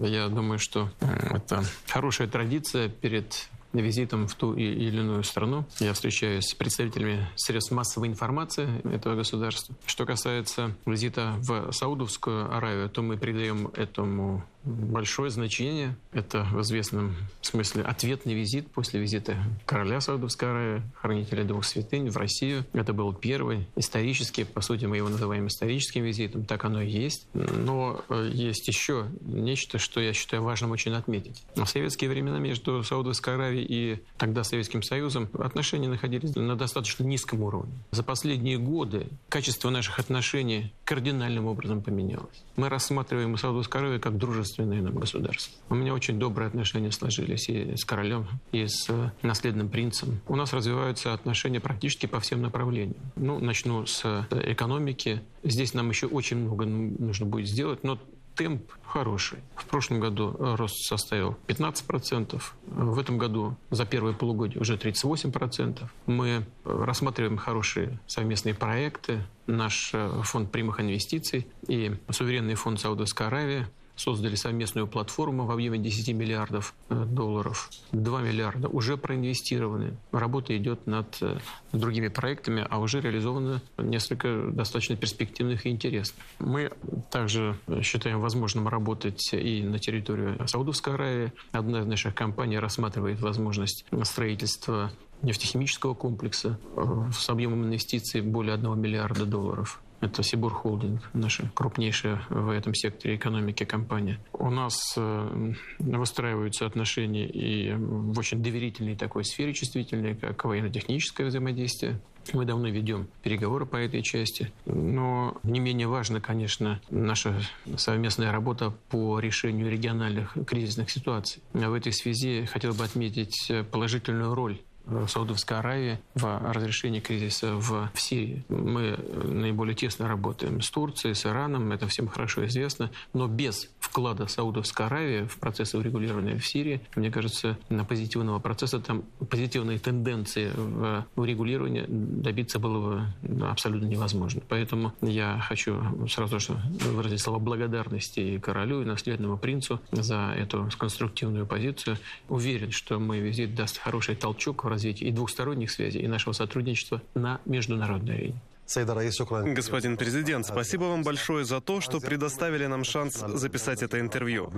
Я думаю, что это хорошая традиция перед визитом в ту или иную страну. Я встречаюсь с представителями средств массовой информации этого государства. Что касается визита в Саудовскую Аравию, то мы придаем этому большое значение. Это в известном смысле ответный визит после визита короля Саудовской Аравии, хранителя двух святынь в Россию. Это был первый исторический, по сути, мы его называем историческим визитом, так оно и есть. Но э, есть еще нечто, что я считаю важным очень отметить. В советские времена между Саудовской Аравией и тогда Советским Союзом отношения находились на достаточно низком уровне. За последние годы качество наших отношений кардинальным образом поменялось. Мы рассматриваем Саудовскую Аравию как дружественную дружественные нам государства. У меня очень добрые отношения сложились и с королем, и с э, наследным принцем. У нас развиваются отношения практически по всем направлениям. Ну, начну с э, экономики. Здесь нам еще очень много нужно будет сделать, но темп хороший. В прошлом году э, рост составил 15%. В этом году за первое полугодие уже 38%. Мы рассматриваем хорошие совместные проекты. Наш фонд прямых инвестиций и суверенный фонд Саудовской Аравии создали совместную платформу в объеме 10 миллиардов э, долларов. 2 миллиарда уже проинвестированы. Работа идет над э, другими проектами, а уже реализовано несколько достаточно перспективных и интересных. Мы также считаем возможным работать и на территории Саудовской Аравии. Одна из наших компаний рассматривает возможность строительства нефтехимического комплекса э, с объемом инвестиций более 1 миллиарда долларов. Это Сибур Холдинг, наша крупнейшая в этом секторе экономики компания. У нас э, выстраиваются отношения и в очень доверительной такой сфере чувствительной, как военно-техническое взаимодействие. Мы давно ведем переговоры по этой части, но не менее важно, конечно, наша совместная работа по решению региональных кризисных ситуаций. В этой связи хотел бы отметить положительную роль Саудовской Аравии в разрешении кризиса в, в Сирии. Мы наиболее тесно работаем с Турцией, с Ираном, это всем хорошо известно, но без вклада Саудовской Аравии в процессы урегулирования в Сирии, мне кажется, на позитивного процесса, там позитивные тенденции в урегулировании добиться было бы абсолютно невозможно. Поэтому я хочу сразу же выразить слова благодарности и королю, и наследному принцу за эту конструктивную позицию. Уверен, что мой визит даст хороший толчок в развития и двухсторонних связей, и нашего сотрудничества на международной арене. Господин президент, спасибо вам большое за то, что предоставили нам шанс записать это интервью.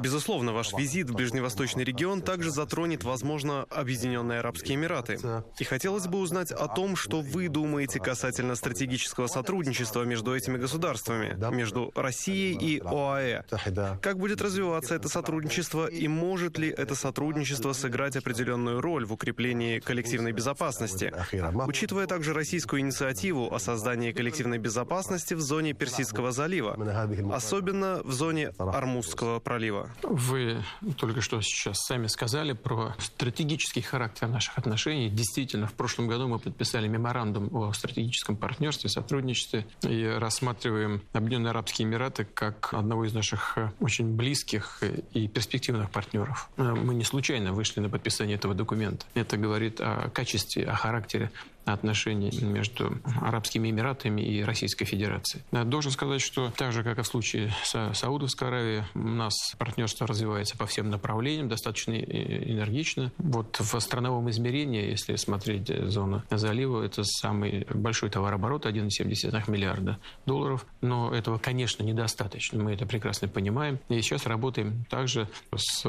Безусловно, ваш визит в ближневосточный регион также затронет, возможно, Объединенные Арабские Эмираты. И хотелось бы узнать о том, что вы думаете касательно стратегического сотрудничества между этими государствами, между Россией и ОАЭ. Как будет развиваться это сотрудничество и может ли это сотрудничество сыграть определенную роль в укреплении коллективной безопасности, учитывая также российскую инициативу инициативу о создании коллективной безопасности в зоне Персидского залива, особенно в зоне Армузского пролива. Вы только что сейчас сами сказали про стратегический характер наших отношений. Действительно, в прошлом году мы подписали меморандум о стратегическом партнерстве, сотрудничестве и рассматриваем Объединенные Арабские Эмираты как одного из наших очень близких и перспективных партнеров. Мы не случайно вышли на подписание этого документа. Это говорит о качестве, о характере отношений между Арабскими Эмиратами и Российской Федерацией. Должен сказать, что так же, как и в случае с Саудовской Аравией, у нас партнерство развивается по всем направлениям, достаточно энергично. Вот в страновом измерении, если смотреть зону залива, это самый большой товарооборот, 1,7 миллиарда долларов. Но этого, конечно, недостаточно. Мы это прекрасно понимаем. И сейчас работаем также с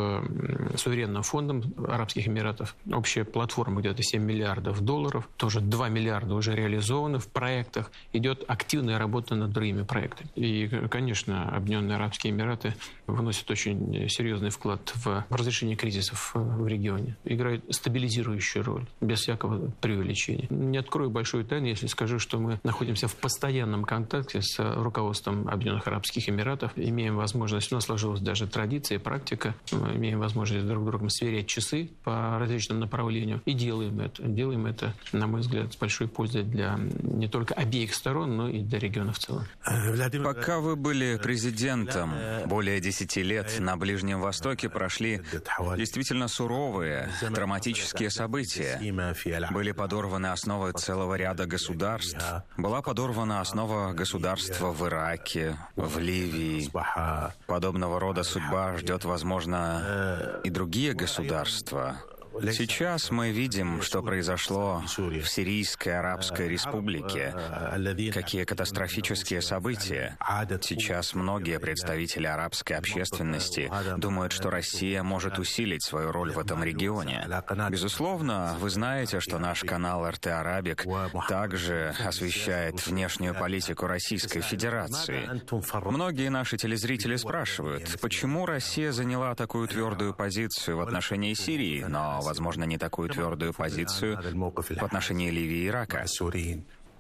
суверенным фондом Арабских Эмиратов. Общая платформа где-то 7 миллиардов долларов. Тоже 2 миллиарда уже реализованы в проектах, идет активная работа над другими проектами. И, конечно, Объединенные Арабские Эмираты вносят очень серьезный вклад в разрешение кризисов в регионе, играют стабилизирующую роль, без всякого преувеличения. Не открою большую тайну, если скажу, что мы находимся в постоянном контакте с руководством Объединенных Арабских Эмиратов, имеем возможность, у нас сложилась даже традиция, практика, мы имеем возможность друг другом сверять часы по различным направлениям и делаем это. Делаем это, на мой взгляд, взгляд, с большой пользой для не только обеих сторон, но и для региона в целом. Пока вы были президентом, более десяти лет на Ближнем Востоке прошли действительно суровые, драматические события. Были подорваны основы целого ряда государств. Была подорвана основа государства в Ираке, в Ливии. Подобного рода судьба ждет, возможно, и другие государства. Сейчас мы видим, что произошло в Сирийской Арабской Республике. Какие катастрофические события. Сейчас многие представители арабской общественности думают, что Россия может усилить свою роль в этом регионе. Безусловно, вы знаете, что наш канал РТ Арабик также освещает внешнюю политику Российской Федерации. Многие наши телезрители спрашивают, почему Россия заняла такую твердую позицию в отношении Сирии, но возможно, не такую твердую позицию в отношении Ливии и Ирака.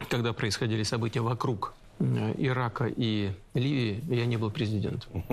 Когда происходили события вокруг э, Ирака и Ливии, я не был президентом.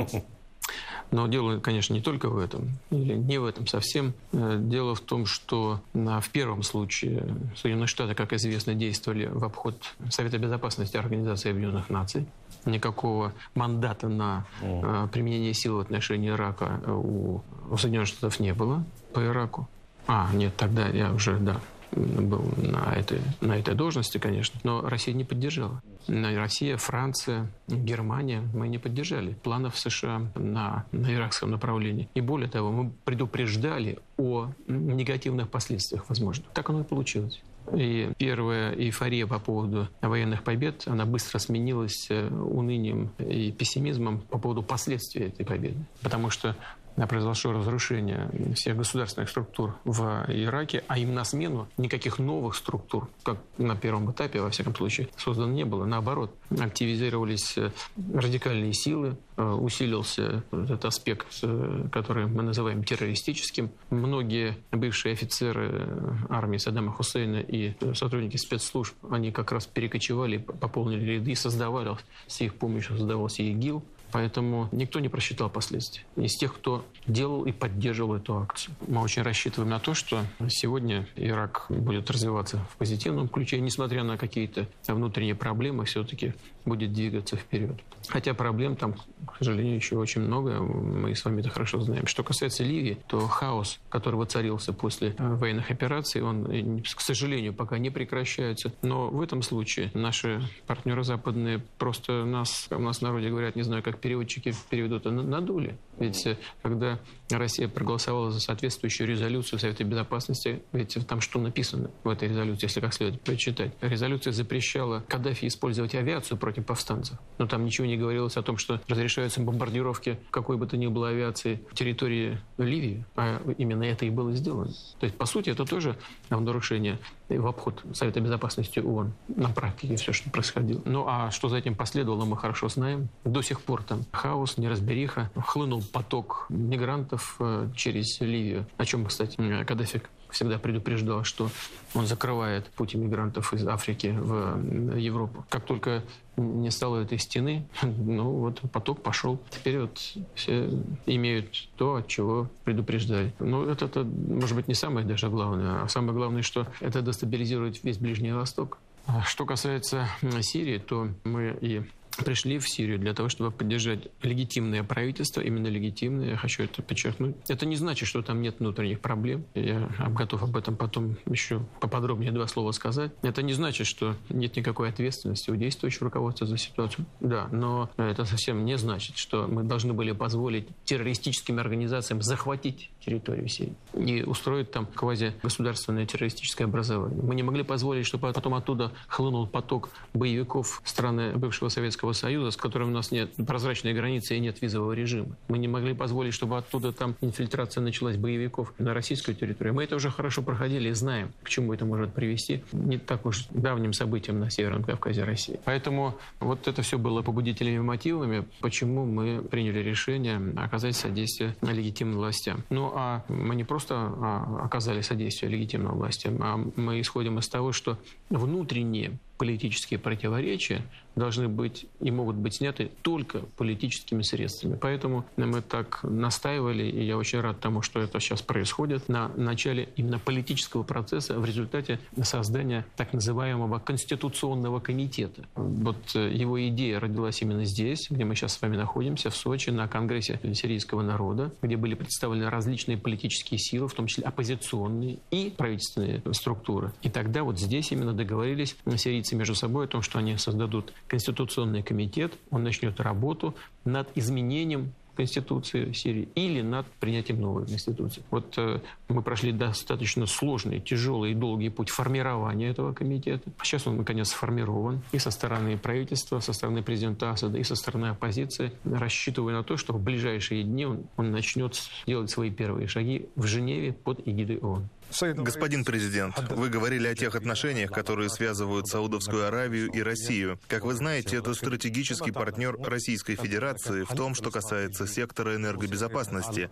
Но дело, конечно, не только в этом, или не в этом совсем. Э, дело в том, что в первом случае Соединенные Штаты, как известно, действовали в обход Совета Безопасности Организации Объединенных Наций. Никакого мандата на э, применение сил в отношении Ирака у Соединенных Штатов не было по Ираку. А, нет, тогда я уже, да, был на этой, на этой должности, конечно, но Россия не поддержала. Россия, Франция, Германия мы не поддержали планов США на, на иракском направлении. И более того, мы предупреждали о негативных последствиях, возможно. Так оно и получилось. И первая эйфория по поводу военных побед, она быстро сменилась э, унынием и пессимизмом по поводу последствий этой победы. Потому что произошло разрушение всех государственных структур в Ираке, а им на смену никаких новых структур, как на первом этапе, во всяком случае, создано не было. Наоборот, активизировались э, радикальные силы, э, усилился этот аспект, э, который мы называем террористическим. Многие бывшие офицеры армии Саддама Хусейна и сотрудники спецслужб, они как раз перекочевали, пополнили ряды, создавали с их помощью создавался ИГИЛ. Поэтому никто не просчитал последствия. Из тех, кто делал и поддерживал эту акцию. Мы очень рассчитываем на то, что сегодня Ирак будет развиваться в позитивном ключе, несмотря на какие-то внутренние проблемы, все-таки будет двигаться вперед. Хотя проблем там, к сожалению, еще очень много. Мы с вами это хорошо знаем. Что касается Ливии, то хаос, который воцарился после э, военных операций, он, э, к сожалению, пока не прекращается. Но в этом случае наши партнеры западные просто нас, у нас в народе говорят, не знаю, как переводчики переведут, надули. Ведь э, когда Россия проголосовала за соответствующую резолюцию Совета Безопасности, ведь там что написано в этой резолюции, если как следует прочитать? Резолюция запрещала Каддафи использовать авиацию против повстанцев. Но там ничего не говорилось о том, что разрешаются бомбардировки какой бы то ни было авиации территории Ливии. А именно это и было сделано. То есть, по сути, это тоже нарушение в обход Совета Безопасности ООН. На практике все, что происходило. Ну, а что за этим последовало, мы хорошо знаем. До сих пор там хаос, неразбериха, хлынул поток мигрантов э, через Ливию, о чем, кстати, Каддафи всегда предупреждал, что он закрывает путь иммигрантов из Африки в Европу. Как только не стало этой стены, ну вот поток пошел. Теперь вот все имеют то, от чего предупреждали. Ну это, это может быть не самое даже главное, а самое главное, что это дестабилизирует весь Ближний Восток. А что касается Сирии, то мы и пришли в Сирию для того, чтобы поддержать легитимное правительство, именно легитимное, я хочу это подчеркнуть. Это не значит, что там нет внутренних проблем. Я готов об этом потом еще поподробнее два слова сказать. Это не значит, что нет никакой ответственности у действующего руководства за ситуацию. Да, но это совсем не значит, что мы должны были позволить террористическим организациям захватить территорию Сирии и устроить там квази-государственное террористическое образование. Мы не могли позволить, чтобы потом оттуда хлынул поток боевиков страны бывшего Советского Союза, с которым у нас нет прозрачной границы и нет визового режима. Мы не могли позволить, чтобы оттуда там инфильтрация началась боевиков на российскую территорию. Мы это уже хорошо проходили и знаем, к чему это может привести. Не так уж давним событиям на Северном Кавказе России. Поэтому вот это все было побудителями и мотивами, почему мы приняли решение оказать содействие легитимным властям. Ну а мы не просто а, оказали содействие легитимным властям, а мы исходим из того, что внутренние политические противоречия должны быть и могут быть сняты только политическими средствами. Поэтому мы так настаивали, и я очень рад тому, что это сейчас происходит, на начале именно политического процесса в результате создания так называемого Конституционного комитета. Вот э, его идея родилась именно здесь, где мы сейчас с вами находимся, в Сочи, на Конгрессе сирийского народа, где были представлены различные политические силы, в том числе оппозиционные и правительственные структуры. И тогда вот здесь именно договорились сирийцы между собой о том, что они создадут Конституционный комитет, он начнет работу над изменением Конституции Сирии или над принятием новой Конституции. Вот э, мы прошли достаточно сложный, тяжелый и долгий путь формирования этого комитета. Сейчас он, наконец, сформирован и со стороны правительства, со стороны президента Асада, и со стороны оппозиции. Рассчитываю на то, что в ближайшие дни он, он начнет делать свои первые шаги в Женеве под эгидой ООН. Господин президент, вы говорили о тех отношениях, которые связывают Саудовскую Аравию и Россию. Как вы знаете, это стратегический партнер Российской Федерации в том, что касается сектора энергобезопасности.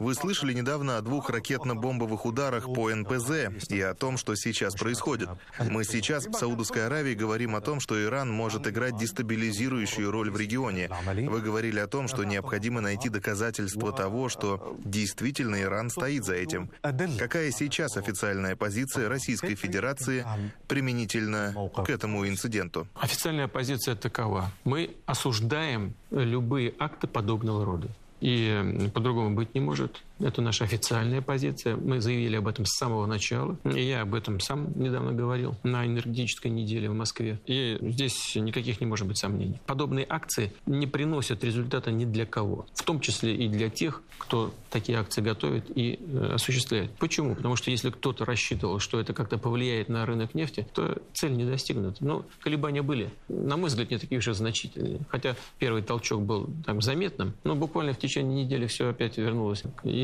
Вы слышали недавно о двух ракетно-бомбовых ударах по НПЗ и о том, что сейчас происходит. Мы сейчас в Саудовской Аравии говорим о том, что Иран может играть дестабилизирующую роль в регионе. Вы говорили о том, что необходимо найти доказательства того, что действительно Иран стоит за этим. Какая сейчас официальная позиция Российской Федерации применительно к этому инциденту? Официальная позиция такова. Мы осуждаем любые акты подобного рода. И по-другому быть не может. Это наша официальная позиция. Мы заявили об этом с самого начала. И я об этом сам недавно говорил на энергетической неделе в Москве. И здесь никаких не может быть сомнений. Подобные акции не приносят результата ни для кого. В том числе и для тех, кто такие акции готовит и э, осуществляет. Почему? Потому что если кто-то рассчитывал, что это как-то повлияет на рынок нефти, то цель не достигнута. Но колебания были, на мой взгляд, не такие и значительные. Хотя первый толчок был так заметным, но буквально в течение недели все опять вернулось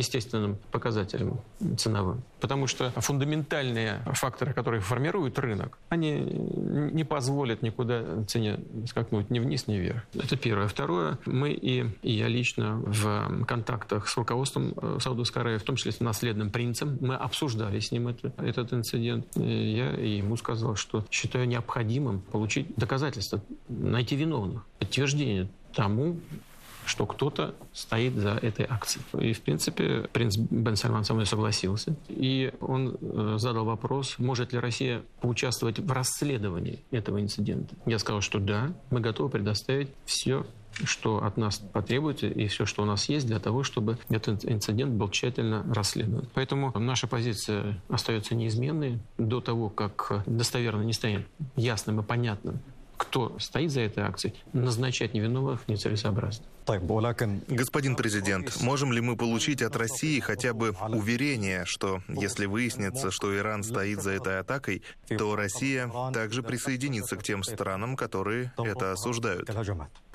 естественным показателям ценовым. Потому что фундаментальные факторы, которые формируют рынок, они не позволят никуда цене скакнуть ни вниз, ни вверх. Это первое. Второе, мы и, и я лично в контактах с руководством э, Саудовской Аравии, в том числе с наследным принцем, мы обсуждали с ним это, этот инцидент. И я ему сказал, что считаю необходимым получить доказательства, найти виновных, подтверждение тому, что кто-то стоит за этой акцией. И, в принципе, принц Бен Сальман со мной согласился. И он э, задал вопрос, может ли Россия поучаствовать в расследовании этого инцидента. Я сказал, что да, мы готовы предоставить все что от нас потребуется и все, что у нас есть для того, чтобы этот инцидент был тщательно расследован. Поэтому наша позиция остается неизменной до того, как достоверно не станет ясным и понятным, кто стоит за этой акцией, назначать невиновных нецелесообразно. Господин президент, можем ли мы получить от России хотя бы уверение, что если выяснится, что Иран стоит за этой атакой, то Россия также присоединится к тем странам, которые это осуждают?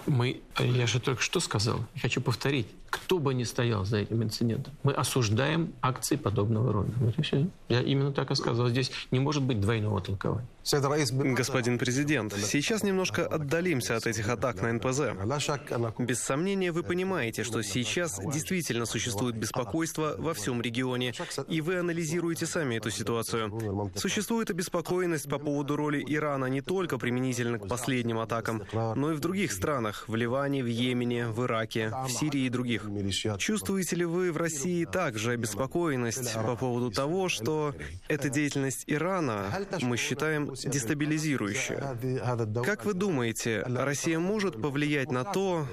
Мы, я же только что сказал, хочу повторить, кто бы ни стоял за этим инцидентом, мы осуждаем акции подобного рода. Вот и все. Я именно так и сказал. Здесь не может быть двойного толкования. Господин президент, сейчас немножко отдалимся от этих атак на НПЗ. Без сомнения, вы понимаете, что сейчас действительно существует беспокойство во всем регионе, и вы анализируете сами эту ситуацию. Существует обеспокоенность по поводу роли Ирана не только применительно к последним атакам, но и в других странах, в Ливане, в Йемене, в Ираке, в Сирии и других. Чувствуете ли вы в России также обеспокоенность по поводу того, что эта деятельность Ирана мы считаем дестабилизирующая? Как вы думаете, Россия может повлиять на то,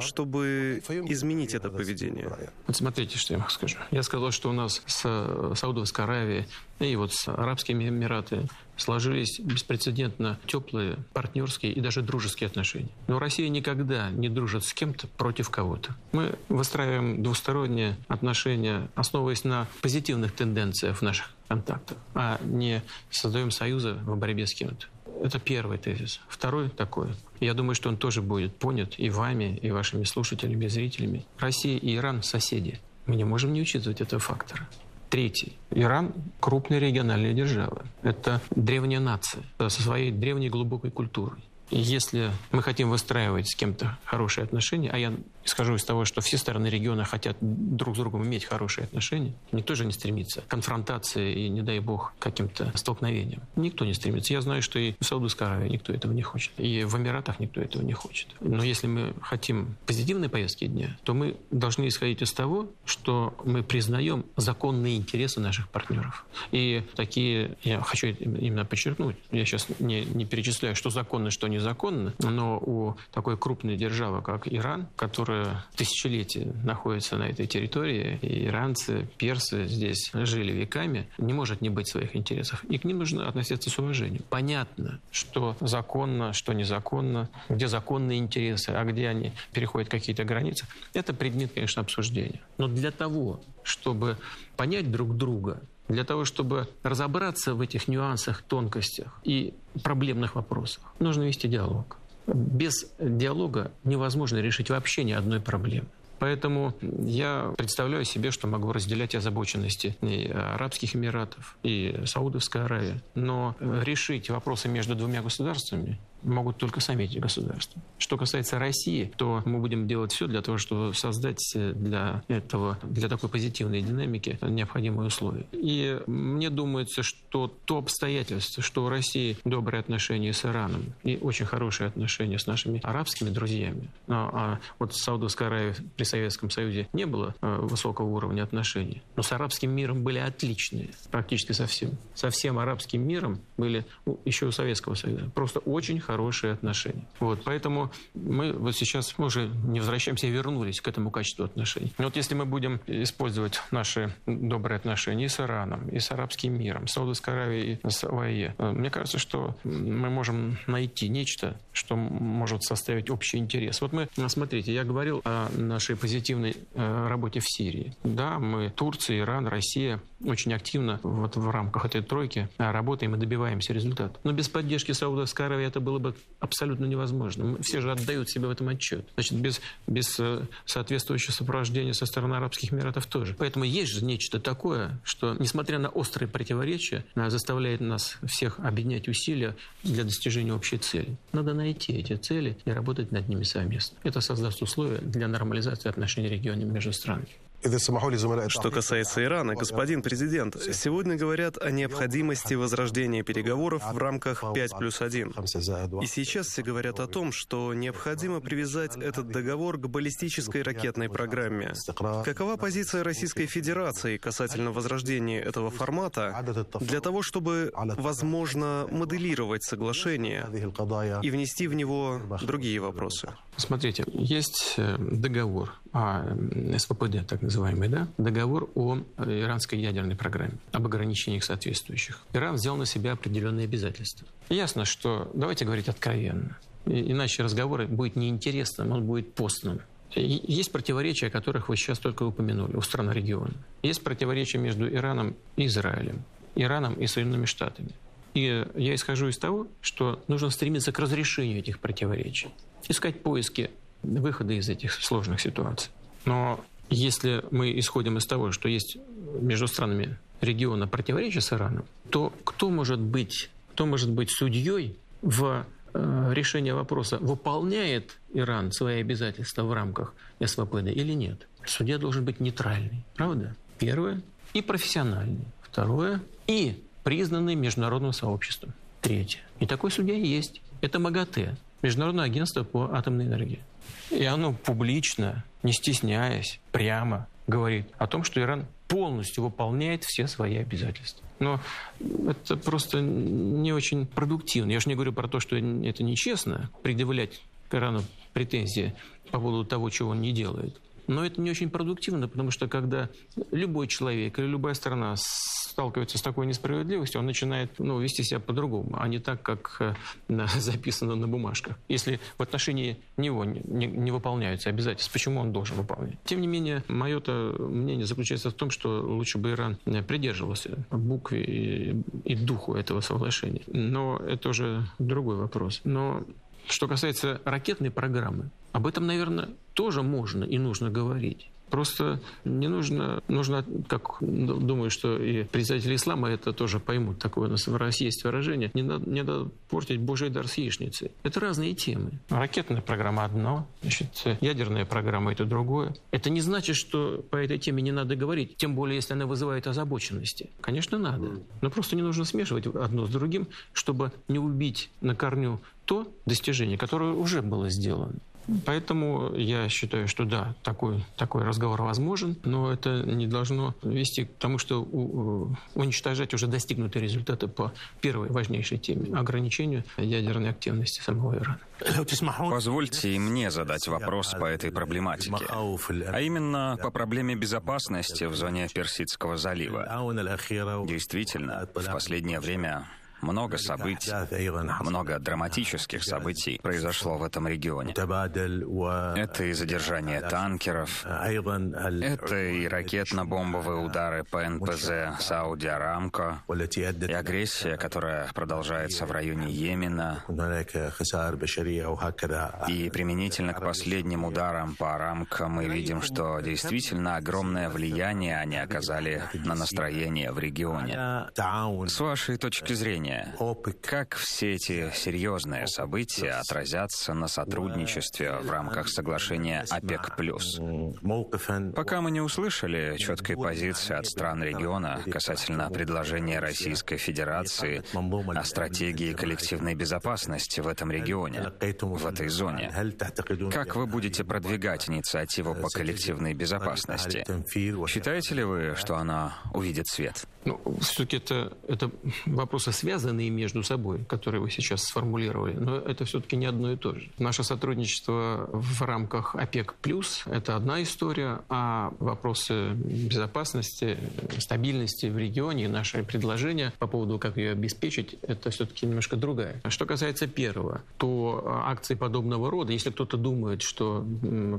чтобы изменить это поведение? Вот смотрите, что я вам скажу. Я сказал, что у нас с Саудовской Аравией и вот с Арабскими Эмиратами сложились беспрецедентно теплые, партнерские и даже дружеские отношения. Но Россия никогда не дружит с кем-то против кого-то. Мы выстраиваем двусторонние отношения, основываясь на позитивных тенденциях в наших контактах, а не создаем союзы в борьбе с кем-то. Это первый тезис. Второй такой. Я думаю, что он тоже будет понят и вами, и вашими слушателями, и зрителями. Россия и Иран – соседи. Мы не можем не учитывать этого фактора. Третий. Иран – крупная региональная держава. Это древняя нация со своей древней глубокой культурой. И если мы хотим выстраивать с кем-то хорошие отношения, а я исхожу из того, что все стороны региона хотят друг с другом иметь хорошие отношения. Никто же не стремится к конфронтации и, не дай бог, каким-то столкновениям. Никто не стремится. Я знаю, что и в Саудовской Аравии никто этого не хочет. И в Эмиратах никто этого не хочет. Но если мы хотим позитивной повестки дня, то мы должны исходить из того, что мы признаем законные интересы наших партнеров. И такие, я хочу именно подчеркнуть, я сейчас не, не перечисляю, что законно, что незаконно, но у такой крупной державы, как Иран, которая тысячелетия находится на этой территории, и иранцы, персы здесь жили веками, не может не быть своих интересов. И к ним нужно относиться с уважением. Понятно, что законно, что незаконно, где законные интересы, а где они переходят какие-то границы. Это предмет, конечно, обсуждения. Но для того, чтобы понять друг друга, для того, чтобы разобраться в этих нюансах, тонкостях и проблемных вопросах, нужно вести диалог. Без диалога невозможно решить вообще ни одной проблемы. Поэтому я представляю себе, что могу разделять озабоченности и Арабских Эмиратов, и Саудовской Аравии. Но решить вопросы между двумя государствами могут только сами эти государства. Что касается России, то мы будем делать все для того, чтобы создать для этого, для такой позитивной динамики необходимые условия. И мне думается, что то обстоятельство, что у России добрые отношения с Ираном и очень хорошие отношения с нашими арабскими друзьями, а, а вот в Саудовской Аравии при Советском Союзе не было а, высокого уровня отношений, но с арабским миром были отличные, практически совсем. Со всем арабским миром были ну, еще у Советского Союза просто очень хорошие хорошие отношения. Вот, поэтому мы вот сейчас мы уже не возвращаемся, а вернулись к этому качеству отношений. Но вот если мы будем использовать наши добрые отношения и с Ираном, и с арабским миром, с Саудовской Аравией, и с ОАЕ, э, мне кажется, что мы можем найти нечто, что может составить общий интерес. Вот мы, э, смотрите, я говорил о нашей позитивной э, работе в Сирии. Да, мы, Турция, Иран, Россия, очень активно вот в рамках этой тройки работаем и добиваемся результата. Но без поддержки Саудовской Аравии это было бы абсолютно невозможно. Все же отдают себе в этом отчет. Значит, без, без э, соответствующего сопровождения со стороны Арабских Эмиратов тоже. Поэтому есть же нечто такое, что, несмотря на острые противоречия, заставляет нас всех объединять усилия для достижения общей цели. Надо найти эти цели и работать над ними совместно. Это создаст условия для нормализации отношений региона между странами. Что касается Ирана, господин президент, сегодня говорят о необходимости возрождения переговоров в рамках 5 плюс 1. И сейчас все говорят о том, что необходимо привязать этот договор к баллистической ракетной программе. Какова позиция Российской Федерации касательно возрождения этого формата для того, чтобы, возможно, моделировать соглашение и внести в него другие вопросы? Смотрите, есть э, договор о СППД, так называемый, да? договор о иранской ядерной программе, об ограничениях соответствующих. Иран взял на себя определенные обязательства. Ясно, что, давайте говорить откровенно, иначе разговор будет неинтересным, он будет постным. Есть противоречия, о которых вы сейчас только упомянули, у стран региона. Есть противоречия между Ираном и Израилем, Ираном и Соединенными Штатами. И я исхожу из того, что нужно стремиться к разрешению этих противоречий, искать поиски выхода из этих сложных ситуаций. Но если мы исходим из того, что есть между странами региона противоречия с Ираном, то кто может быть, кто может быть судьей в э, решении вопроса, выполняет Иран свои обязательства в рамках СВПД или нет? Судья должен быть нейтральный, правда? Первое. И профессиональный. Второе. И признанный международным сообществом. Третье. И такой судья есть. Это МАГАТЭ, Международное агентство по атомной энергии. И оно публично, не стесняясь, прямо говорит о том, что Иран полностью выполняет все свои обязательства. Но это просто не очень продуктивно. Я же не говорю про то, что это нечестно, предъявлять к Ирану претензии по поводу того, чего он не делает. Но это не очень продуктивно, потому что когда любой человек или любая страна сталкивается с такой несправедливостью, он начинает ну, вести себя по-другому, а не так, как э, записано на бумажках. Если в отношении него не, не, не выполняются обязательства, почему он должен выполнять? Тем не менее, мое-то мнение заключается в том, что лучше бы Иран придерживался букве и, и духу этого соглашения. Но это уже другой вопрос. Но что касается ракетной программы, об этом, наверное, тоже можно и нужно говорить. Просто не нужно, нужно, как думаю, что и представители ислама это тоже поймут, такое у нас в России есть выражение, не надо, не надо портить Божий дар с яичницей. Это разные темы. Ракетная программа одно, значит, ядерная программа это другое. Это не значит, что по этой теме не надо говорить, тем более, если она вызывает озабоченности. Конечно, надо. Но просто не нужно смешивать одно с другим, чтобы не убить на корню то достижение, которое уже было сделано. Поэтому я считаю, что да, такой, такой разговор возможен, но это не должно вести к тому, что уничтожать уже достигнутые результаты по первой важнейшей теме – ограничению ядерной активности самого Ирана. Позвольте и мне задать вопрос по этой проблематике, а именно по проблеме безопасности в зоне Персидского залива. Действительно, в последнее время много событий, много драматических событий произошло в этом регионе. Это и задержание танкеров, это и ракетно-бомбовые удары по НПЗ Сауди Арамко, и агрессия, которая продолжается в районе Йемена, и применительно к последним ударам по Арамко мы видим, что действительно огромное влияние они оказали на настроение в регионе. С вашей точки зрения, мнение, как все эти серьезные события отразятся на сотрудничестве в рамках соглашения ОПЕК+. Пока мы не услышали четкой позиции от стран региона касательно предложения Российской Федерации о стратегии коллективной безопасности в этом регионе, в этой зоне. Как вы будете продвигать инициативу по коллективной безопасности? Считаете ли вы, что она увидит свет? Ну, все-таки это, это вопросы связанные между собой, которые вы сейчас сформулировали, но это все-таки не одно и то же. Наше сотрудничество в рамках ОПЕК+, плюс это одна история, а вопросы безопасности, стабильности в регионе, наши предложения по поводу, как ее обеспечить, это все-таки немножко другая. А что касается первого, то акции подобного рода, если кто-то думает, что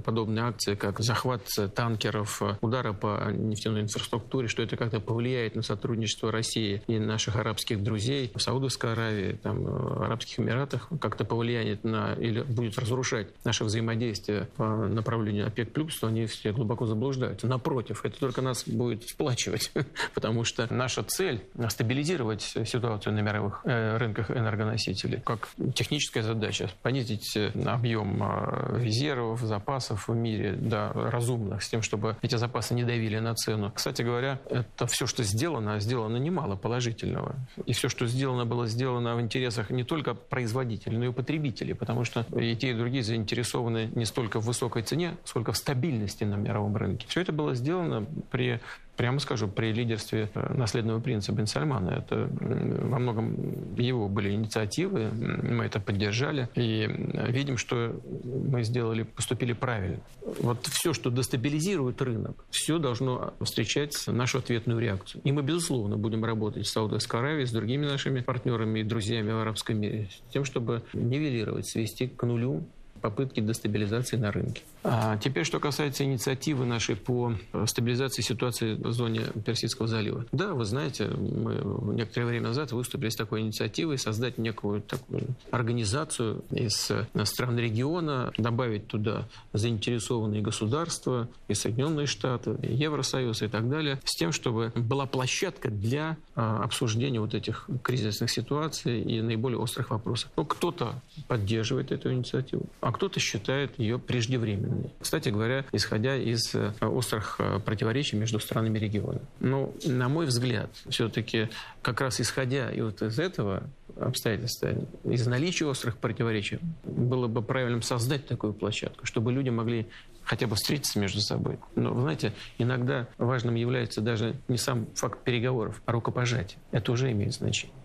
подобные акции, как захват танкеров, удара по нефтяной инфраструктуре, что это как-то повлияет на сотрудничество России и наших арабских друзей в Саудовской Аравии, там, в Арабских Эмиратах как-то повлияет на или будет разрушать наше взаимодействие по направлению ОПЕК+, то они все глубоко заблуждаются. Напротив, это только нас будет сплачивать, потому что наша цель – стабилизировать ситуацию на мировых э, рынках энергоносителей. Как техническая задача – понизить э, объем э, резервов, запасов в мире до разумных, с тем, чтобы эти запасы не давили на цену. Кстати говоря, это все, что сделано, сделано немало положительного. И все, что сделано, было сделано в интересах не только производителей, но и потребителей, потому что и те, и другие заинтересованы не столько в высокой цене, сколько в стабильности на мировом рынке. Все это было сделано при прямо скажу, при лидерстве э, наследного принца Бен Сальмана. Это во многом его были инициативы, мы это поддержали и видим, что мы сделали, поступили правильно. Вот все, что дестабилизирует рынок, все должно встречать нашу ответную реакцию. И мы, безусловно, будем работать с Саудовской Аравией, с другими нашими партнерами и друзьями в арабском мире, с тем, чтобы нивелировать, свести к нулю попытки дестабилизации на рынке. А теперь, что касается инициативы нашей по э, стабилизации ситуации в зоне Персидского залива. Да, вы знаете, мы некоторое время назад выступили с такой инициативой создать некую такую организацию из стран региона, добавить туда заинтересованные государства, и Соединенные Штаты, и Евросоюз и так далее, с тем, чтобы была площадка для а, обсуждения вот этих кризисных ситуаций и наиболее острых вопросов. Ну, кто-то поддерживает эту инициативу, а кто-то считает ее преждевременной времени. Кстати говоря, исходя из э, острых э, противоречий между странами региона. Но, на мой взгляд, все-таки как раз исходя и вот из этого обстоятельства, из наличия острых противоречий, было бы правильным создать такую площадку, чтобы люди могли хотя бы встретиться между собой. Но, вы знаете, иногда важным является даже не сам факт переговоров, а рукопожатие. Это уже имеет значение.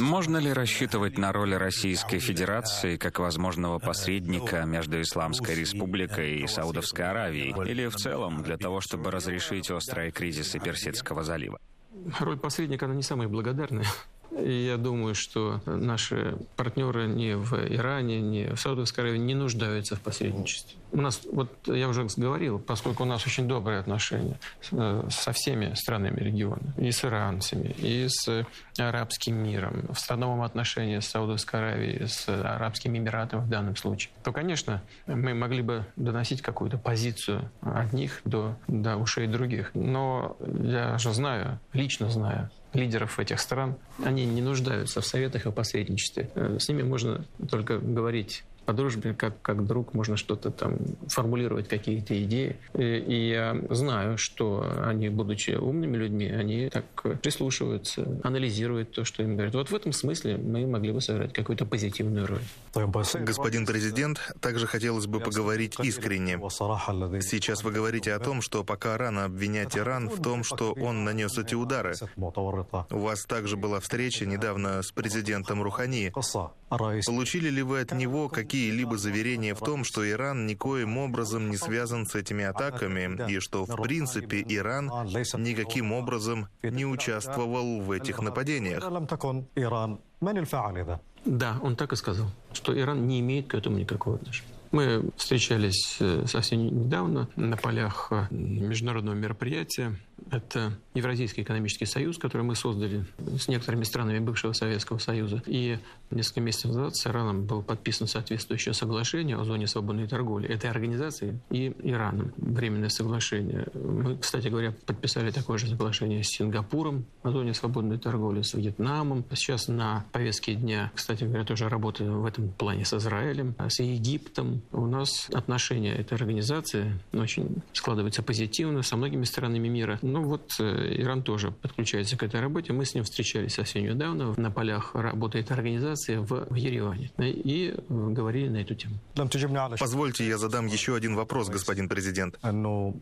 Можно ли рассчитывать на роль Российской Федерации как возможного посредника между Исламской Республикой и Саудовской Аравией? Или в целом для того, чтобы разрешить острые кризисы Персидского залива? Роль посредника, она не самая благодарная. И я думаю, что наши партнеры ни в Иране, ни в Саудовской Аравии не нуждаются в посредничестве. У нас, вот я уже говорил, поскольку у нас очень добрые отношения э, со всеми странами региона, и с иранцами, и с арабским миром, в страновом отношении с Саудовской Аравией, с Арабскими Эмиратами в данном случае, то, конечно, мы могли бы доносить какую-то позицию одних до, до ушей других. Но я же знаю, лично знаю, лидеров этих стран, они не нуждаются в советах и посредничестве. Э, с ними можно только говорить по дружбе, как, как друг, можно что-то там формулировать, какие-то идеи. И, и я знаю, что они, будучи умными людьми, они так прислушиваются, анализируют то, что им говорят. Вот в этом смысле мы могли бы сыграть какую-то позитивную роль. Господин президент, также хотелось бы поговорить искренне. Сейчас вы говорите о том, что пока рано обвинять Иран в том, что он нанес эти удары. У вас также была встреча недавно с президентом Рухани. Получили ли вы от него какие-либо заверения в том, что Иран никоим образом не связан с этими атаками и что, в принципе, Иран никаким образом не участвовал в этих нападениях? Да, он так и сказал, что Иран не имеет к этому никакого отношения. Мы встречались э, совсем недавно на полях э, международного мероприятия это Евразийский экономический союз, который мы создали с некоторыми странами бывшего Советского Союза. И несколько месяцев назад с Ираном было подписано соответствующее соглашение о зоне свободной торговли этой организации и Ираном. Временное соглашение. Мы, кстати говоря, подписали такое же соглашение с Сингапуром о зоне свободной торговли, с Вьетнамом. Сейчас на повестке дня, кстати говоря, тоже работаем в этом плане с Израилем, с Египтом. У нас отношения этой организации очень складываются позитивно со многими странами мира. Ну вот э, Иран тоже подключается к этой работе. Мы с ним встречались совсем недавно. На полях работает организация в, в Ереване. И э, говорили на эту тему. Позвольте, я задам еще один вопрос, господин президент.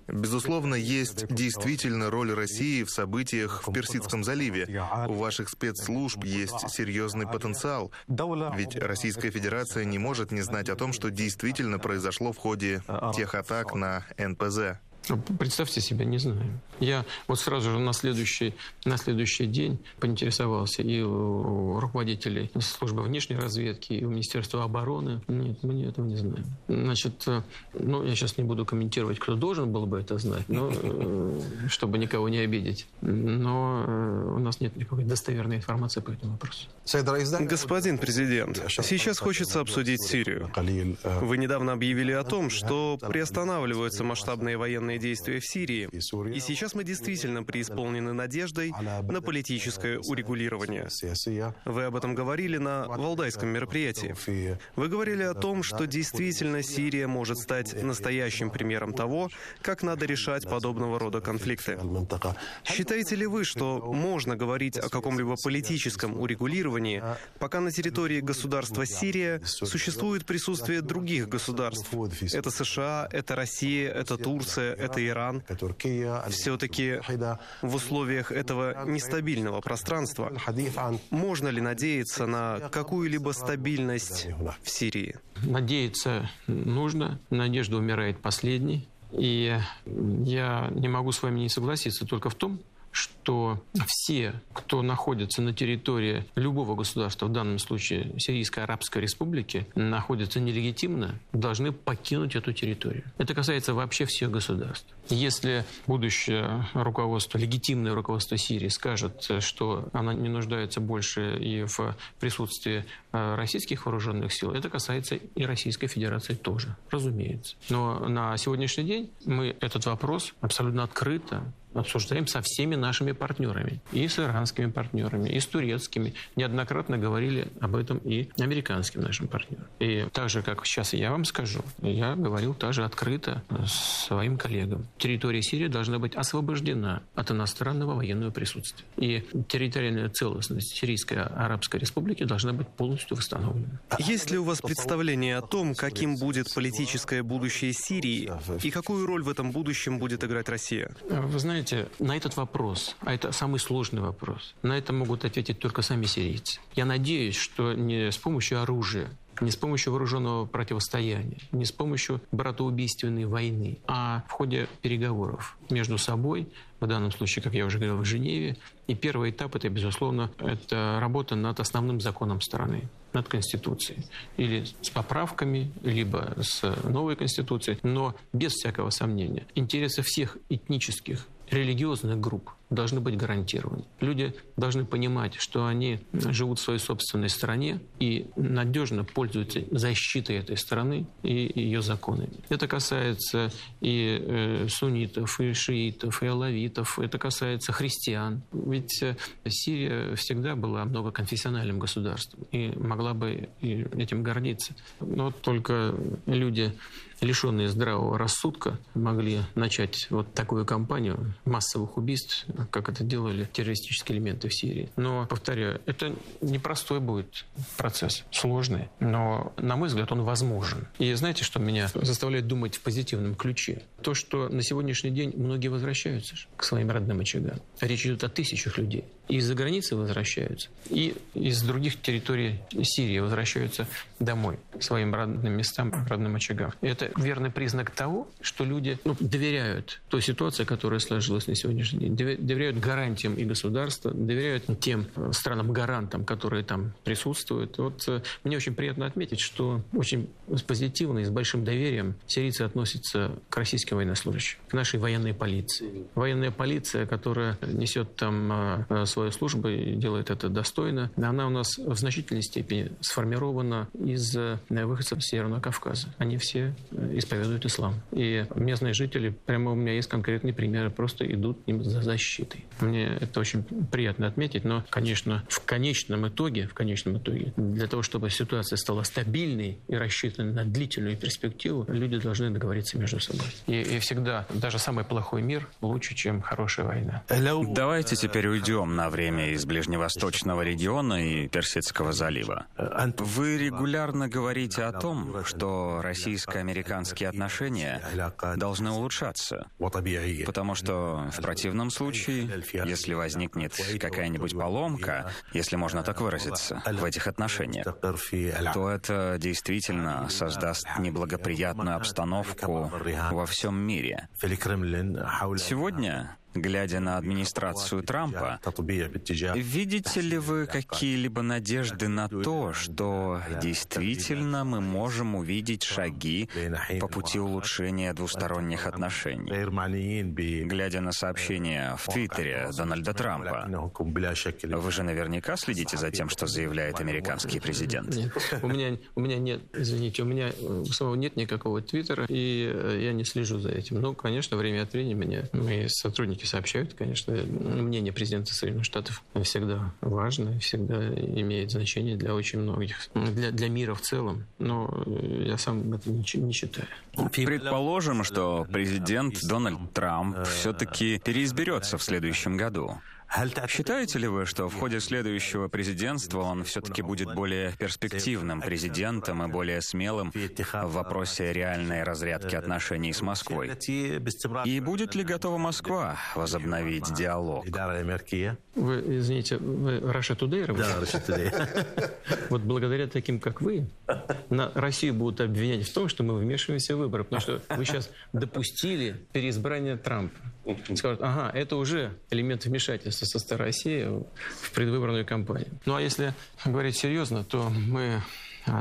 Безусловно, есть действительно роль России в событиях в Персидском заливе. У ваших спецслужб есть серьезный потенциал. Ведь Российская Федерация не может не знать о том, что действительно произошло в ходе тех атак на НПЗ. Ну, представьте себе, не знаю. Я вот сразу же на следующий, на следующий день поинтересовался и у руководителей службы внешней разведки, и у Министерства обороны. Нет, мы этого не знаем. Значит, э, ну, я сейчас не буду комментировать, кто должен был бы это знать, но, э, чтобы никого не обидеть. Но э, у нас нет никакой достоверной информации по этому вопросу. Господин президент, сейчас хочется обсудить Сирию. Вы недавно объявили о том, что приостанавливаются масштабные военные военные действия в Сирии. И сейчас мы действительно преисполнены надеждой на политическое урегулирование. Вы об этом говорили на Валдайском мероприятии. Вы говорили о том, что действительно Сирия может стать настоящим примером того, как надо решать подобного рода конфликты. Считаете ли вы, что можно говорить о каком-либо политическом урегулировании, пока на территории государства Сирия существует присутствие других государств? Это США, это Россия, это Турция, это Иран, все-таки в условиях этого нестабильного пространства можно ли надеяться на какую-либо стабильность в Сирии? Надеяться нужно. Надежда умирает последней. И я не могу с вами не согласиться только в том, что все, кто находится на территории любого государства, в данном случае Сирийской Арабской Республики, находятся нелегитимно, должны покинуть эту территорию. Это касается вообще всех государств. Если будущее руководство, легитимное руководство Сирии скажет, что она не нуждается больше и в присутствии э, российских вооруженных сил, это касается и Российской Федерации тоже, разумеется. Но на сегодняшний день мы этот вопрос абсолютно открыто обсуждаем со всеми нашими партнерами. И с иранскими партнерами, и с турецкими. Неоднократно говорили об этом и американским нашим партнерам. И так же, как сейчас я вам скажу, я говорил также открыто своим коллегам. Территория Сирии должна быть освобождена от иностранного военного присутствия. И территориальная целостность Сирийской Арабской Республики должна быть полностью восстановлена. Есть ли у вас представление о том, каким будет политическое будущее Сирии и какую роль в этом будущем будет играть Россия? Вы знаете, знаете, на этот вопрос, а это самый сложный вопрос, на это могут ответить только сами сирийцы. Я надеюсь, что не с помощью оружия не с помощью вооруженного противостояния, не с помощью братоубийственной войны, а в ходе переговоров между собой, в данном случае, как я уже говорил, в Женеве. И первый этап – это, безусловно, это работа над основным законом страны, над Конституцией. Или с поправками, либо с новой Конституцией, но без всякого сомнения. Интересы всех этнических, религиозных групп должны быть гарантированы. Люди должны понимать, что они живут в своей собственной стране и надежно пользуются защитой этой страны и ее законами. Это касается и э, суннитов, и шиитов, и алавитов, это касается христиан. Ведь э, Сирия всегда была многоконфессиональным государством и могла бы этим гордиться. Но только люди лишенные здравого рассудка, могли начать вот такую кампанию массовых убийств, как это делали террористические элементы в Сирии. Но, повторяю, это непростой будет процесс, сложный, но, на мой взгляд, он возможен. И знаете, что меня заставляет думать в позитивном ключе? То, что на сегодняшний день многие возвращаются к своим родным очагам. Речь идет о тысячах людей. Из-за границы возвращаются, и из других территорий Сирии возвращаются домой, к своим родным местам, родным очагам. Это верный признак того, что люди ну, доверяют той ситуации, которая сложилась на сегодняшний день, доверяют гарантиям и государства, доверяют тем э, странам-гарантам, которые там присутствуют. Вот э, мне очень приятно отметить, что очень позитивно и с большим доверием сирийцы относятся к российским военнослужащим, к нашей военной полиции. Военная полиция, которая несет там э, свою службу и делает это достойно. Она у нас в значительной степени сформирована из э, выходцев Северного Кавказа. Они все э, исповедуют ислам. И местные жители, прямо у меня есть конкретные примеры, просто идут им за защитой. Мне это очень приятно отметить, но, конечно, в конечном итоге, в конечном итоге, для того, чтобы ситуация стала стабильной и рассчитанной на длительную перспективу, люди должны договориться между собой. И, и всегда даже самый плохой мир лучше, чем хорошая война. Давайте теперь уйдем на на время из Ближневосточного региона и Персидского залива. Вы регулярно говорите о том, что российско-американские отношения должны улучшаться, потому что в противном случае, если возникнет какая-нибудь поломка, если можно так выразиться, в этих отношениях, то это действительно создаст неблагоприятную обстановку во всем мире. Сегодня Глядя на администрацию Трампа, видите ли вы какие-либо надежды на то, что действительно мы можем увидеть шаги по пути улучшения двусторонних отношений? Глядя на сообщения в Твиттере Дональда Трампа, вы же наверняка следите за тем, что заявляет американский президент? Нет, у меня, у меня нет, извините, у меня у самого нет никакого Твиттера, и э, я не слежу за этим. Ну, конечно, время от времени меня мои сотрудники источники сообщают, конечно, мнение президента Соединенных Штатов всегда важно, всегда имеет значение для очень многих, для, для мира в целом, но я сам это не, не считаю. Предположим, что президент Дональд Трамп все-таки переизберется в следующем году. Считаете ли вы, что в ходе следующего президентства он все-таки будет более перспективным президентом и более смелым в вопросе реальной разрядки отношений с Москвой? И будет ли готова Москва возобновить диалог? Вы, извините, вы Russia Today Да, Russia Today. Вот благодаря таким, как вы, на Россию будут обвинять в том, что мы вмешиваемся в выборы, потому что вы сейчас допустили переизбрание Трампа. Скажут, ага, это уже элемент вмешательства со стороны России в предвыборную кампанию. Ну а если говорить серьезно, то мы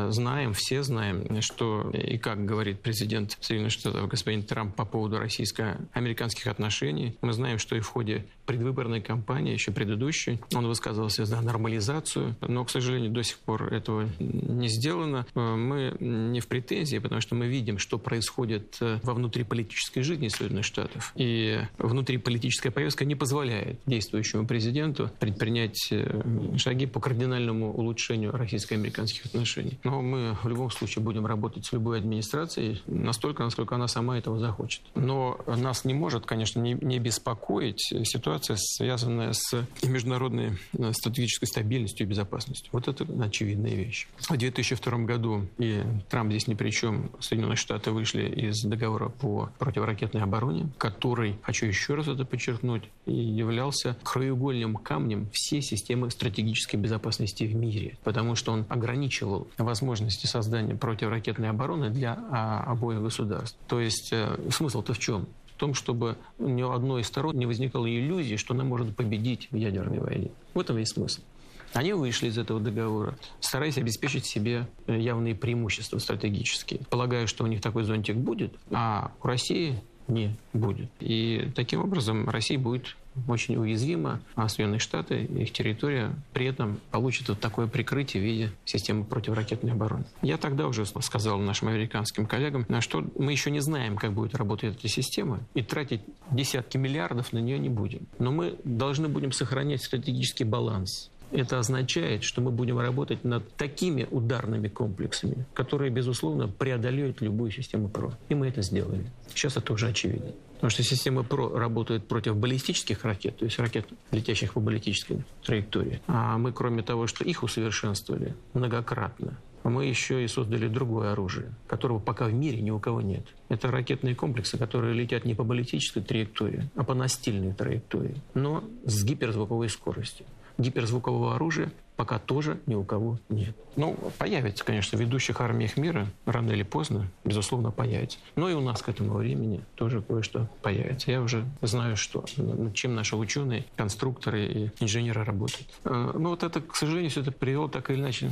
знаем, все знаем, что и как говорит президент Соединенных Штатов господин Трамп по поводу российско-американских отношений. Мы знаем, что и в ходе предвыборной кампании, еще предыдущей, он высказывался за нормализацию, но, к сожалению, до сих пор этого не сделано. Э, мы не в претензии, потому что мы видим, что происходит э, во внутриполитической жизни Соединенных Штатов. И внутриполитическая повестка не позволяет действующему президенту предпринять э, шаги по кардинальному улучшению российско-американских отношений. Но мы в любом случае будем работать с любой администрацией настолько, насколько она сама этого захочет. Но нас не может, конечно, не, не беспокоить ситуация, ситуация, связанная с международной э, стратегической стабильностью и безопасностью. Вот это очевидная вещь. В 2002 году, и Трамп здесь ни при чем, Соединенные Штаты вышли из договора по противоракетной обороне, который, хочу еще раз это подчеркнуть, являлся краеугольным камнем всей системы стратегической безопасности в мире, потому что он ограничивал возможности создания противоракетной обороны для а, обоих государств. То есть э, смысл-то в чем? В том, чтобы ни у одной из сторон не возникало иллюзии, что она может победить в ядерной войне. В этом весь смысл. Они вышли из этого договора, стараясь обеспечить себе э, явные преимущества стратегические, полагая, что у них такой зонтик будет, а у России не будет. И таким образом Россия будет очень уязвима, а Соединенные Штаты, их территория при этом получит вот такое прикрытие в виде системы противоракетной обороны. Я тогда уже сказал нашим американским коллегам, что мы еще не знаем, как будет работать эта система, и тратить десятки миллиардов на нее не будем. Но мы должны будем сохранять стратегический баланс это означает, что мы будем работать над такими ударными комплексами, которые, безусловно, преодолеют любую систему ПРО. И мы это сделали. Сейчас это уже очевидно. Потому что система ПРО работает против баллистических ракет, то есть ракет, летящих по баллистической траектории. А мы, кроме того, что их усовершенствовали многократно, мы еще и создали другое оружие, которого пока в мире ни у кого нет. Это ракетные комплексы, которые летят не по баллистической траектории, а по настильной траектории, но с гиперзвуковой скоростью гиперзвукового оружия пока тоже ни у кого нет. Ну, появится, конечно, в ведущих армиях мира, рано или поздно, безусловно, появится. Но и у нас к этому времени тоже кое-что появится. Я уже знаю, что, над чем наши ученые, конструкторы и инженеры работают. Э, но вот это, к сожалению, все это привело так или иначе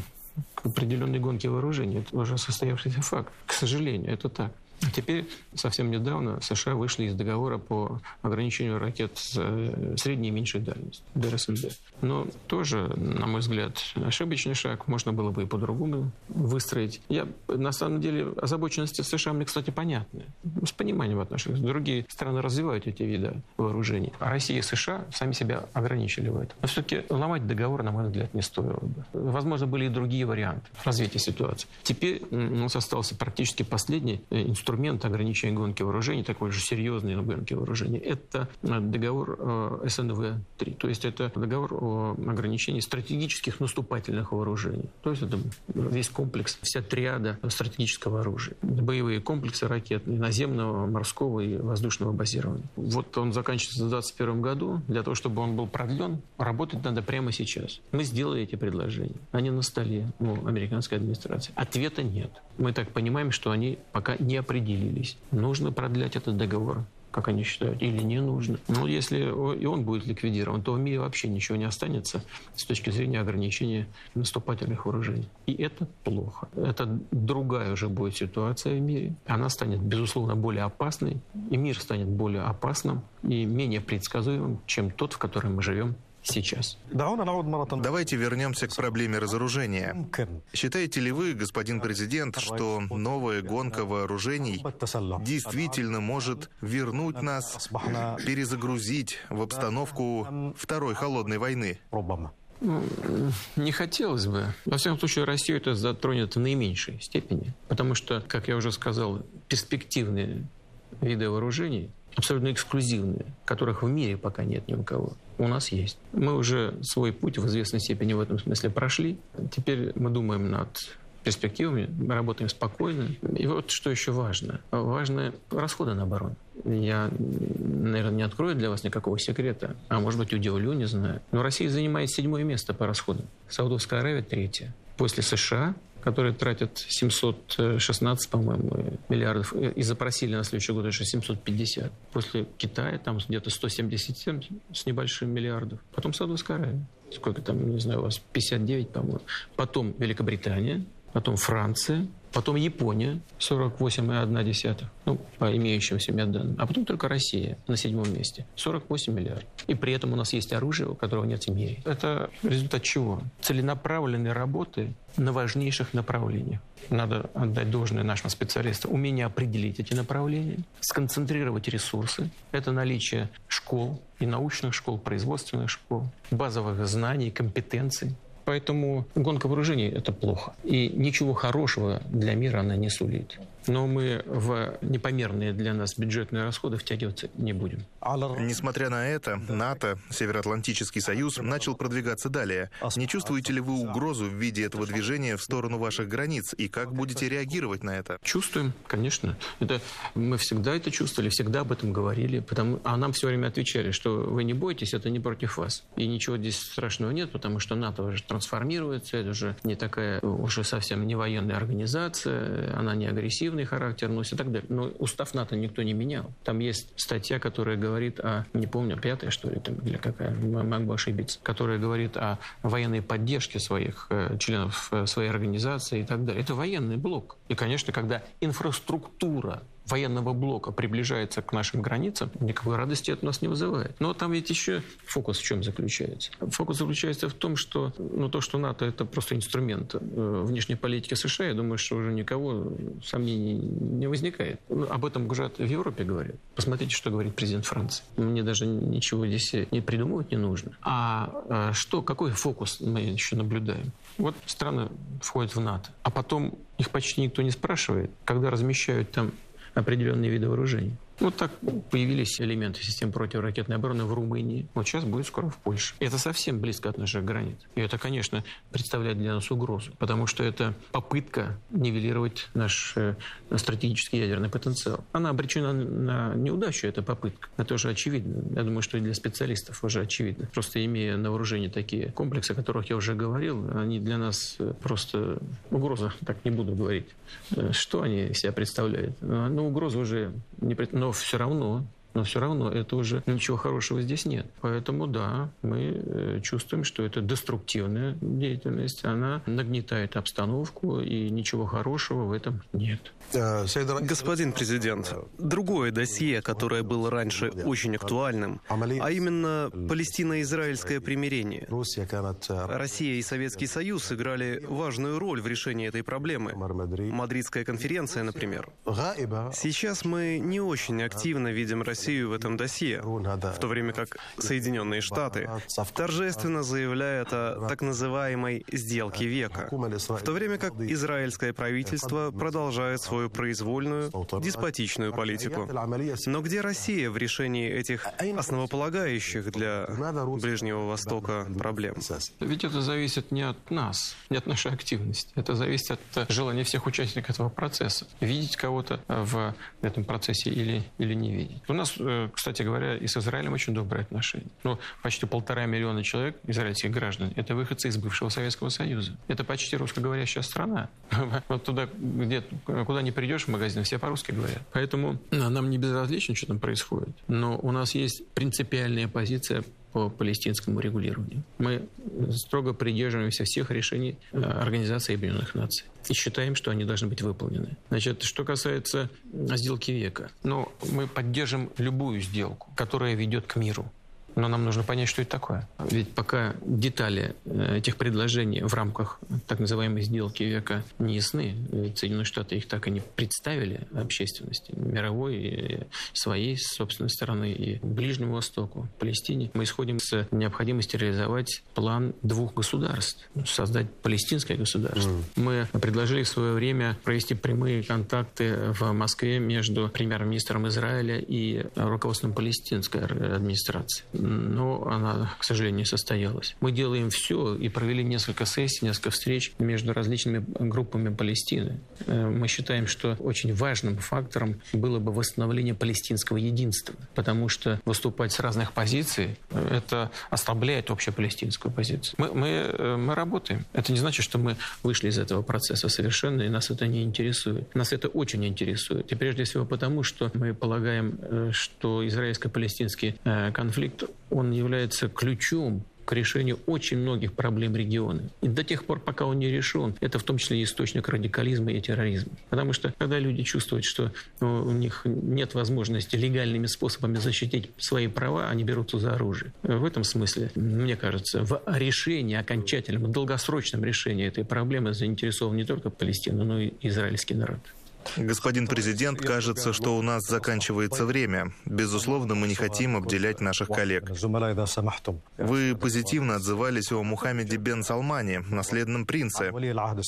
к определенной гонке вооружений. Это уже состоявшийся факт. К сожалению, это так. Теперь совсем недавно США вышли из договора по ограничению ракет э, средней и меньшей дальности, ДРСМД. Но тоже, на мой взгляд, ошибочный шаг. Можно было бы и по-другому выстроить. Я, на самом деле, озабоченности США мне, кстати, понятны. С пониманием отношениях. Другие страны развивают эти виды вооружений. А Россия и США сами себя ограничили в этом. Но все-таки ломать договор, на мой взгляд, не стоило бы. Возможно, были и другие варианты развития ситуации. Теперь у нас остался практически последний инструмент инструмент ограничения гонки вооружений, такой же серьезный гонки вооружений, это э, договор э, СНВ-3. То есть это договор о ограничении стратегических наступательных вооружений. То есть это весь комплекс, вся триада стратегического оружия. Боевые комплексы ракет наземного, морского и воздушного базирования. Вот он заканчивается в 2021 году. Для того, чтобы он был продлен, работать надо прямо сейчас. Мы сделали эти предложения. Они на столе у американской администрации. Ответа нет. Мы так понимаем, что они пока не определены определились, нужно продлять этот договор как они считают, или не нужно. Но если и он будет ликвидирован, то в мире вообще ничего не останется с точки зрения ограничения наступательных вооружений. И это плохо. Это другая уже будет ситуация в мире. Она станет, безусловно, более опасной, и мир станет более опасным и менее предсказуемым, чем тот, в котором мы живем сейчас. Давайте вернемся к проблеме разоружения. Считаете ли вы, господин президент, что новая гонка вооружений действительно может вернуть нас, перезагрузить в обстановку второй холодной войны? Ну, не хотелось бы. Во всяком случае, Россию это затронет в наименьшей степени. Потому что, как я уже сказал, перспективные виды вооружений абсолютно эксклюзивные, которых в мире пока нет ни у кого у нас есть. Мы уже свой путь в известной степени в этом смысле прошли. Теперь мы думаем над перспективами, мы работаем спокойно. И вот что еще важно. Важны расходы на оборону. Я, наверное, не открою для вас никакого секрета, а может быть удивлю, не знаю. Но Россия занимает седьмое место по расходам. Саудовская Аравия третье. После США которые тратят 716, по-моему, миллиардов, и запросили на следующий год еще 750. После Китая там где-то 177 с небольшим миллиардов. Потом Саудовская Аравия. Сколько там, не знаю, у вас 59, по-моему. Потом Великобритания, потом Франция, потом Япония 48,1, ну, по имеющимся мне данным, а потом только Россия на седьмом месте, 48 миллиардов. И при этом у нас есть оружие, у которого нет в мире. Это результат чего? Целенаправленной работы на важнейших направлениях. Надо отдать должное нашим специалистам. Умение определить эти направления, сконцентрировать ресурсы. Это наличие школ и научных школ, производственных школ, базовых знаний, компетенций. Поэтому гонка вооружений – это плохо. И ничего хорошего для мира она не сулит. Но мы в непомерные для нас бюджетные расходы втягиваться не будем. Несмотря на это, НАТО, Североатлантический союз, начал продвигаться далее. Не чувствуете ли вы угрозу в виде этого движения в сторону ваших границ? И как будете реагировать на это? Чувствуем, конечно. Это, мы всегда это чувствовали, всегда об этом говорили. Потому, а нам все время отвечали, что вы не бойтесь, это не против вас. И ничего здесь страшного нет, потому что НАТО уже трансформируется, это уже не такая, уже совсем не военная организация, она не агрессивный характер носит и так далее. Но устав НАТО никто не менял. Там есть статья, которая говорит о, не помню, пятая, что ли, там, или какая, мог бы ошибиться, которая говорит о военной поддержке своих э, членов э, своей организации и так далее. Это военный блок. И, конечно, когда инфраструктура военного блока приближается к нашим границам, никакой радости это у нас не вызывает. Но там ведь еще фокус в чем заключается? Фокус заключается в том, что ну, то, что НАТО это просто инструмент э, внешней политики США, я думаю, что уже никого сомнений не возникает. Ну, об этом уже в Европе говорят. Посмотрите, что говорит президент Франции. Мне даже ничего здесь не придумывать не нужно. А, а что, какой фокус мы еще наблюдаем? Вот страны входят в НАТО, а потом их почти никто не спрашивает, когда размещают там определенные виды вооружений. Вот так появились элементы систем противоракетной обороны в Румынии. Вот сейчас будет скоро в Польше. Это совсем близко от наших границ. И это, конечно, представляет для нас угрозу, потому что это попытка нивелировать наш э, стратегический ядерный потенциал. Она обречена на неудачу, эта попытка. Это уже очевидно. Я думаю, что и для специалистов уже очевидно. Просто имея на вооружении такие комплексы, о которых я уже говорил, они для нас э, просто угроза, так не буду говорить. Э, что они себя представляют? Ну, угроза уже не... Но все равно но все равно это уже ничего хорошего здесь нет. Поэтому да, мы э, чувствуем, что это деструктивная деятельность, она нагнетает обстановку, и ничего хорошего в этом нет. Господин президент, другое досье, которое было раньше очень актуальным, а именно палестино-израильское примирение. Россия и Советский Союз сыграли важную роль в решении этой проблемы. Мадридская конференция, например. Сейчас мы не очень активно видим Россию в этом досье, в то время как Соединенные Штаты торжественно заявляют о так называемой «сделке века», в то время как израильское правительство продолжает свою произвольную, деспотичную политику. Но где Россия в решении этих основополагающих для Ближнего Востока проблем? Ведь это зависит не от нас, не от нашей активности. Это зависит от желания всех участников этого процесса. Видеть кого-то в этом процессе или, или не видеть. У нас э, кстати говоря, и с Израилем очень добрые отношения. Ну, почти полтора миллиона человек, израильских граждан, это выходцы из бывшего Советского Союза. Это почти русскоговорящая страна. Вот туда, где, куда не придешь в магазин, все по-русски говорят. Поэтому нам не безразлично, что там происходит. Но у нас есть принципиальная позиция по палестинскому регулированию. Мы строго придерживаемся всех решений э, Организации Объединенных Наций и считаем, что они должны быть выполнены. Значит, что касается сделки века, ну, мы поддержим любую сделку, которая ведет к миру. Но нам нужно понять, что это такое. Ведь пока детали э, этих предложений в рамках так называемой сделки века не ясны, ведь Соединенные Штаты их так и не представили общественности, мировой, и своей собственной стороны, и Ближнему Востоку, Палестине. Мы исходим с необходимости реализовать план двух государств, создать палестинское государство. Mm. Мы предложили в свое время провести прямые контакты в Москве между премьер-министром Израиля и руководством палестинской администрации но она, к сожалению, не состоялась. Мы делаем все и провели несколько сессий, несколько встреч между различными группами Палестины. Э, мы считаем, что очень важным фактором было бы восстановление палестинского единства, потому что выступать с разных позиций э, это ослабляет общепалестинскую позицию. Мы, мы, э, мы работаем. Это не значит, что мы вышли из этого процесса совершенно, и нас это не интересует. Нас это очень интересует. И прежде всего потому, что мы полагаем, что израильско-палестинский конфликт он является ключом к решению очень многих проблем региона. И до тех пор, пока он не решен, это в том числе источник радикализма и терроризма. Потому что когда люди чувствуют, что ну, у них нет возможности легальными способами защитить свои права, они берутся за оружие. В этом смысле, мне кажется, в решении, окончательном, долгосрочном решении этой проблемы заинтересован не только Палестина, но и израильский народ. Господин президент, кажется, что у нас заканчивается время. Безусловно, мы не хотим обделять наших коллег. Вы позитивно отзывались о Мухаммеде бен Салмане, наследном принце.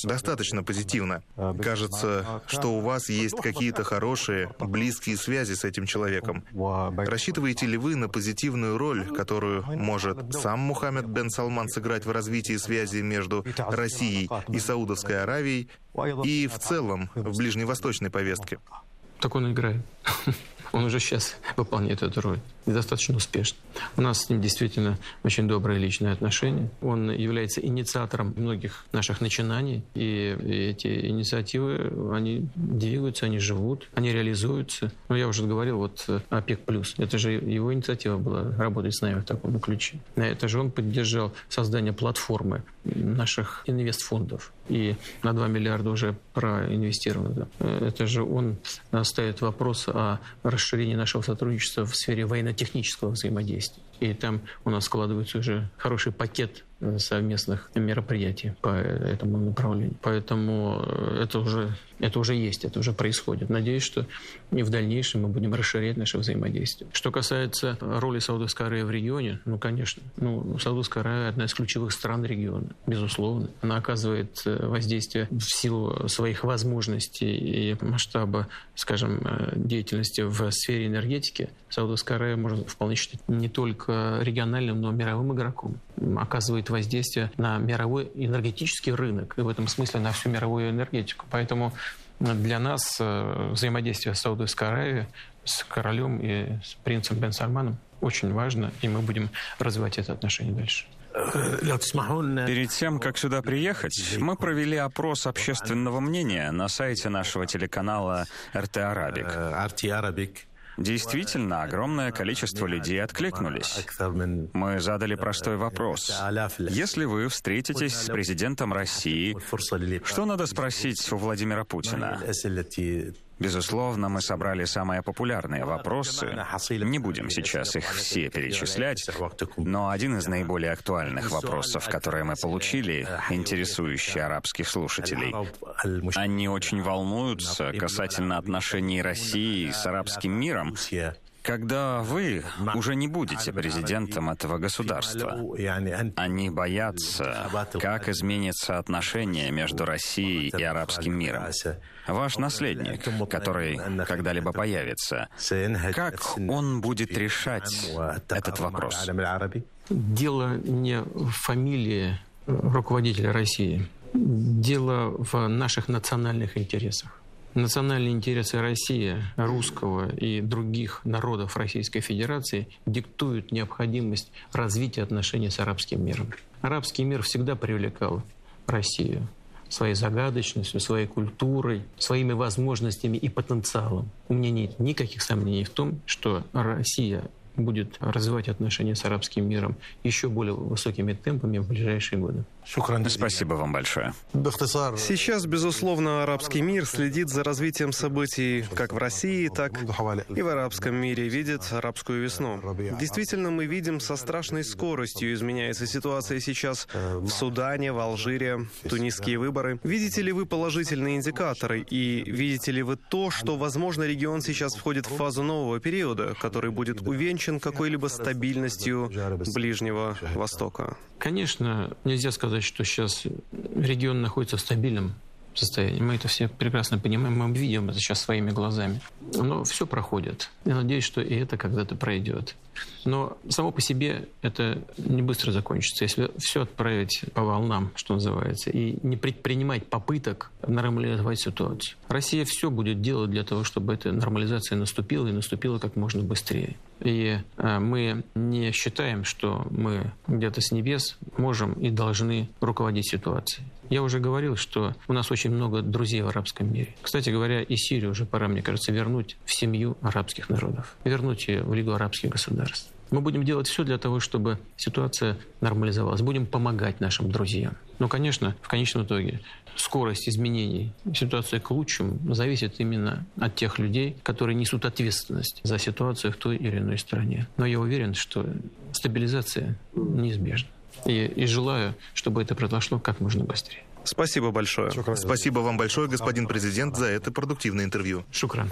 Достаточно позитивно. Кажется, что у вас есть какие-то хорошие, близкие связи с этим человеком. Рассчитываете ли вы на позитивную роль, которую может сам Мухаммед бен Салман сыграть в развитии связи между Россией и Саудовской Аравией и в целом в ближневосточной повестке? Так он играет. Он уже сейчас выполняет эту роль. И достаточно успешно. У нас с ним действительно очень добрые личные отношения. Он является инициатором многих наших начинаний. И эти инициативы, они двигаются, они живут, они реализуются. Но я уже говорил, вот ОПЕК+. Это же его инициатива была работать с нами в таком ключе. Это же он поддержал создание платформы наших инвестфондов. И на 2 миллиарда уже проинвестировано. Это же он ставит вопрос о расширении нашего сотрудничества в сфере военно-технического взаимодействия. И там у нас складывается уже хороший пакет э, совместных мероприятий по этому направлению. Поэтому э, это уже, это уже есть, это уже происходит. Надеюсь, что и в дальнейшем мы будем расширять наше взаимодействие. Что касается роли Саудовской Аравии в регионе, ну, конечно. Ну, Саудовская Аравия одна из ключевых стран региона, безусловно. Она оказывает э, воздействие в силу своих возможностей и масштаба, скажем, деятельности в сфере энергетики. Саудовская Аравия можно вполне считать не только региональным, но мировым игроком. Оказывает воздействие на мировой энергетический рынок и в этом смысле на всю мировую энергетику. Поэтому для нас э, взаимодействие с Саудовской Аравией, с королем и с принцем Бен Сальманом очень важно, и мы будем развивать это отношение дальше. Перед тем, как сюда приехать, мы провели опрос общественного мнения на сайте нашего телеканала РТ Арабик. Действительно, огромное количество людей откликнулись. Мы задали простой вопрос. Если вы встретитесь с президентом России, что надо спросить у Владимира Путина? Безусловно, мы собрали самые популярные вопросы. Не будем сейчас их все перечислять, но один из наиболее актуальных вопросов, которые мы получили, интересующий арабских слушателей. Они очень волнуются касательно отношений России с арабским миром, когда вы уже не будете президентом этого государства. Они боятся, как изменится отношение между Россией и арабским миром. Ваш наследник, который когда-либо появится, как он будет решать этот вопрос? Дело не в фамилии руководителя России. Дело в наших национальных интересах. Национальные интересы России, русского и других народов Российской Федерации диктуют необходимость развития отношений с арабским миром. Арабский мир всегда привлекал Россию своей загадочностью, своей культурой, своими возможностями и потенциалом. У меня нет никаких сомнений в том, что Россия будет развивать отношения с арабским миром еще более высокими темпами в ближайшие годы. Спасибо вам большое. Сейчас, безусловно, арабский мир следит за развитием событий как в России, так и в арабском мире, видит арабскую весну. Действительно, мы видим, со страшной скоростью изменяется ситуация сейчас в Судане, в Алжире, тунисские выборы. Видите ли вы положительные индикаторы и видите ли вы то, что, возможно, регион сейчас входит в фазу нового периода, который будет увенчан какой-либо стабильностью Ближнего Востока? Конечно, нельзя сказать, что сейчас регион находится в стабильном состоянии. Мы это все прекрасно понимаем, мы видим это сейчас своими глазами. Но все проходит. Я надеюсь, что и это когда-то пройдет. Но само по себе это не быстро закончится, если все отправить по волнам, что называется, и не предпринимать попыток нормализовать ситуацию. Россия все будет делать для того, чтобы эта нормализация наступила и наступила как можно быстрее. И э, мы не считаем, что мы где-то с небес можем и должны руководить ситуацией. Я уже говорил, что у нас очень много друзей в арабском мире. Кстати говоря, и Сирию уже пора, мне кажется, вернуть в семью арабских народов, вернуть ее в Лигу арабских государств. Мы будем делать все для того, чтобы ситуация нормализовалась. Будем помогать нашим друзьям. Но, конечно, в конечном итоге скорость изменений ситуации к лучшему зависит именно от тех людей, которые несут ответственность за ситуацию в той или иной стране. Но я уверен, что стабилизация неизбежна. И, и желаю, чтобы это произошло как можно быстрее. Спасибо большое. Спасибо вам большое, господин президент, за это продуктивное интервью. Шукран.